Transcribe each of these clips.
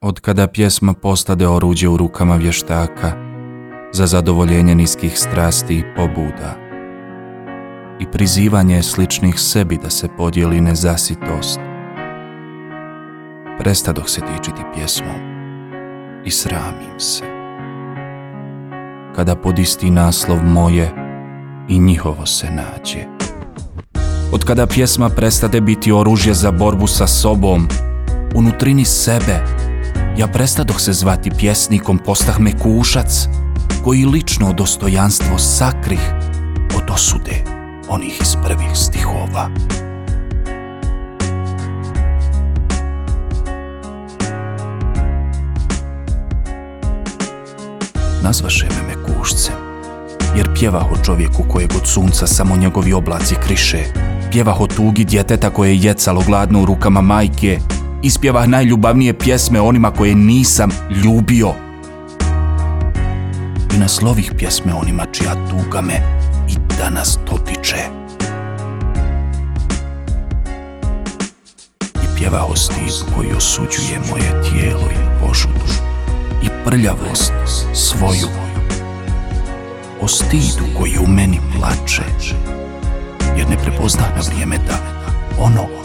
Od kada pjesma postade oruđe u rukama vještaka za zadovoljenje niskih strasti i pobuda i prizivanje sličnih sebi da se podijeli nezasitost, prestadoh se dičiti pjesmom i sramim se. Kada pod isti naslov moje i njihovo se nađe. Od kada pjesma prestade biti oružje za borbu sa sobom, unutrini sebe, ja prestadoh se zvati pjesnikom, postah me kušac, koji lično dostojanstvo sakrih od osude onih iz prvih stihova. Nazvaše me me kušcem, jer o čovjeku kojeg od sunca samo njegovi oblaci kriše, pjevah o tugi djeteta koje je jecalo gladno u rukama majke, ispjevah najljubavnije pjesme onima koje nisam ljubio. I naslovih pjesme onima čija tuga me i danas dotiče. I pjevah o stidu koji osuđuje moje tijelo i požudu i prljavost svoju. O stidu koji u meni plače, jer ne prepoznah na vrijeme da ono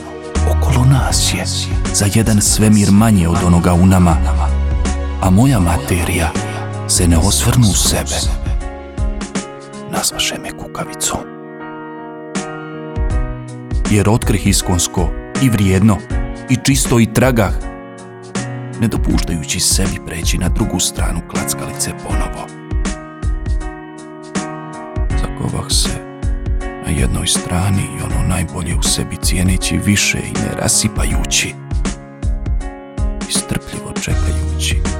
nas je za jedan svemir manje od onoga u nama, a moja materija se ne osvrnu u sebe. Nazvaše me kukavicom. Jer otkrih iskonsko i vrijedno i čisto i tragah, ne dopuštajući sebi preći na drugu stranu klackalice ponovo. Zakovah se na jednoj strani i ono najbolje u sebi cijeneći više i ne rasipajući. I strpljivo čekajući